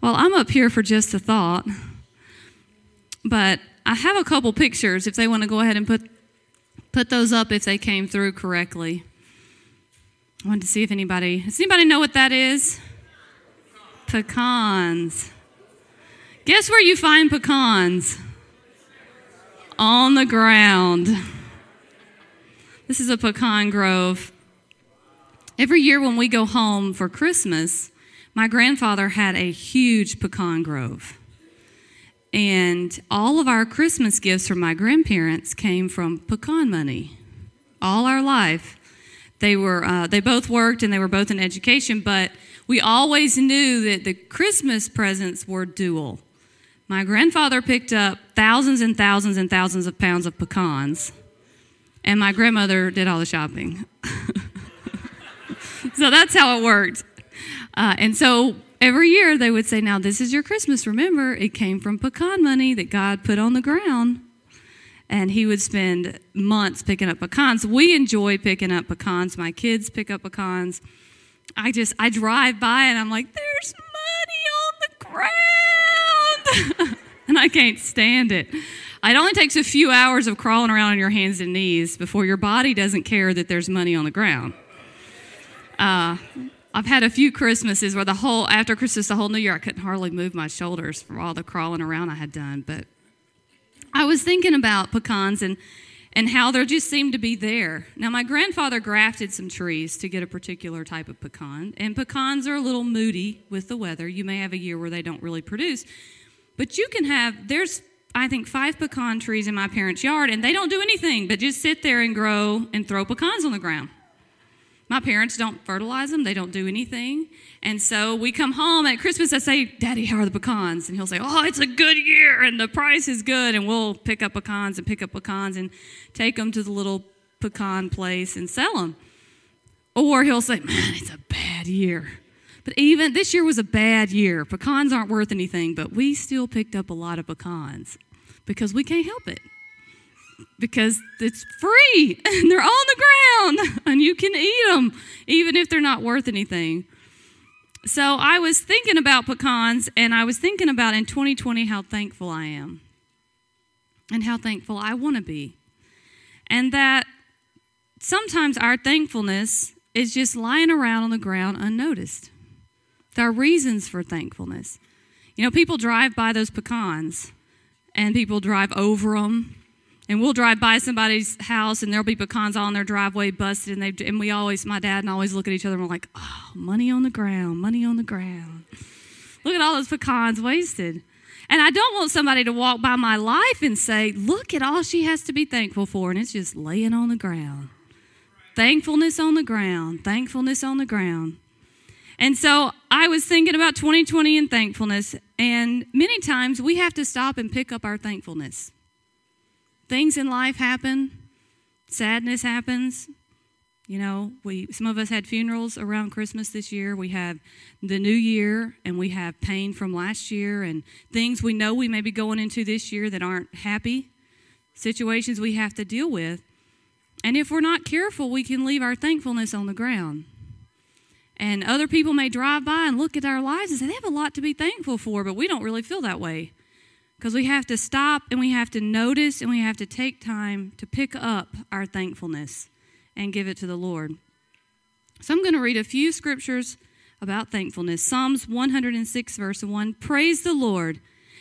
Well, I'm up here for just a thought, but I have a couple pictures if they want to go ahead and put, put those up if they came through correctly. I wanted to see if anybody, does anybody know what that is? Pecans. Guess where you find pecans? On the ground. This is a pecan grove. Every year when we go home for Christmas, my grandfather had a huge pecan grove. And all of our Christmas gifts from my grandparents came from pecan money. All our life. They were uh, they both worked and they were both in education, but we always knew that the Christmas presents were dual. My grandfather picked up thousands and thousands and thousands of pounds of pecans, and my grandmother did all the shopping. so that's how it worked. Uh, and so every year they would say, Now, this is your Christmas. Remember, it came from pecan money that God put on the ground. And he would spend months picking up pecans. We enjoy picking up pecans. My kids pick up pecans. I just, I drive by and I'm like, There's money on the ground. and I can't stand it. It only takes a few hours of crawling around on your hands and knees before your body doesn't care that there's money on the ground. Uh, I've had a few Christmases where the whole, after Christmas, the whole New Year, I couldn't hardly move my shoulders from all the crawling around I had done. But I was thinking about pecans and, and how there just seemed to be there. Now, my grandfather grafted some trees to get a particular type of pecan, and pecans are a little moody with the weather. You may have a year where they don't really produce, but you can have, there's, I think, five pecan trees in my parents' yard, and they don't do anything but just sit there and grow and throw pecans on the ground. My parents don't fertilize them, they don't do anything. And so we come home at Christmas, I say, Daddy, how are the pecans? And he'll say, Oh, it's a good year and the price is good. And we'll pick up pecans and pick up pecans and take them to the little pecan place and sell them. Or he'll say, Man, it's a bad year. But even this year was a bad year. Pecans aren't worth anything, but we still picked up a lot of pecans because we can't help it because it's free and they're on the ground and you can eat them even if they're not worth anything. So I was thinking about pecans and I was thinking about in 2020 how thankful I am and how thankful I want to be. And that sometimes our thankfulness is just lying around on the ground unnoticed. There are reasons for thankfulness. You know, people drive by those pecans and people drive over them and we'll drive by somebody's house and there'll be pecans all in their driveway busted and they and we always my dad and I always look at each other and we're like oh money on the ground money on the ground. Look at all those pecans wasted. And i don't want somebody to walk by my life and say look at all she has to be thankful for and it's just laying on the ground. Thankfulness on the ground thankfulness on the ground. And so I was thinking about 2020 and thankfulness, and many times we have to stop and pick up our thankfulness. Things in life happen, sadness happens. You know, we some of us had funerals around Christmas this year. We have the new year and we have pain from last year and things we know we may be going into this year that aren't happy, situations we have to deal with. And if we're not careful, we can leave our thankfulness on the ground. And other people may drive by and look at our lives and say, they have a lot to be thankful for, but we don't really feel that way. Because we have to stop and we have to notice and we have to take time to pick up our thankfulness and give it to the Lord. So I'm going to read a few scriptures about thankfulness. Psalms 106, verse 1 Praise the Lord.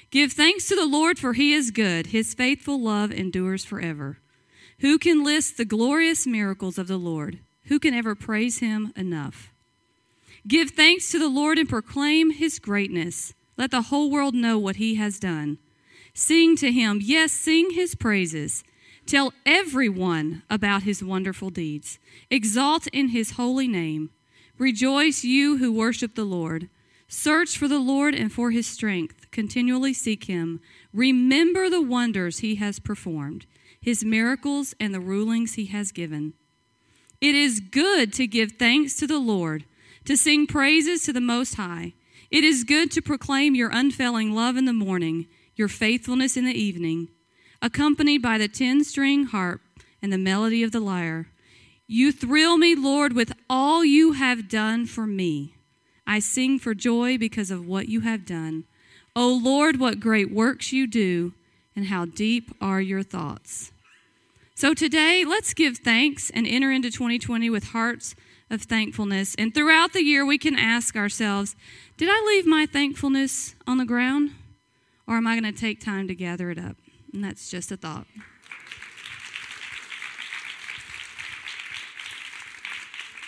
Give thanks to the Lord, for he is good. His faithful love endures forever. Who can list the glorious miracles of the Lord? Who can ever praise him enough? Give thanks to the Lord and proclaim his greatness. Let the whole world know what he has done. Sing to him, yes, sing his praises. Tell everyone about his wonderful deeds. Exalt in his holy name. Rejoice, you who worship the Lord. Search for the Lord and for his strength. Continually seek him. Remember the wonders he has performed, his miracles, and the rulings he has given. It is good to give thanks to the Lord, to sing praises to the Most High. It is good to proclaim your unfailing love in the morning your faithfulness in the evening, accompanied by the ten string harp and the melody of the lyre. You thrill me, Lord, with all you have done for me. I sing for joy because of what you have done. O Lord, what great works you do, and how deep are your thoughts. So today, let's give thanks and enter into 2020 with hearts of thankfulness. And throughout the year, we can ask ourselves Did I leave my thankfulness on the ground? Or am I going to take time to gather it up? And that's just a thought.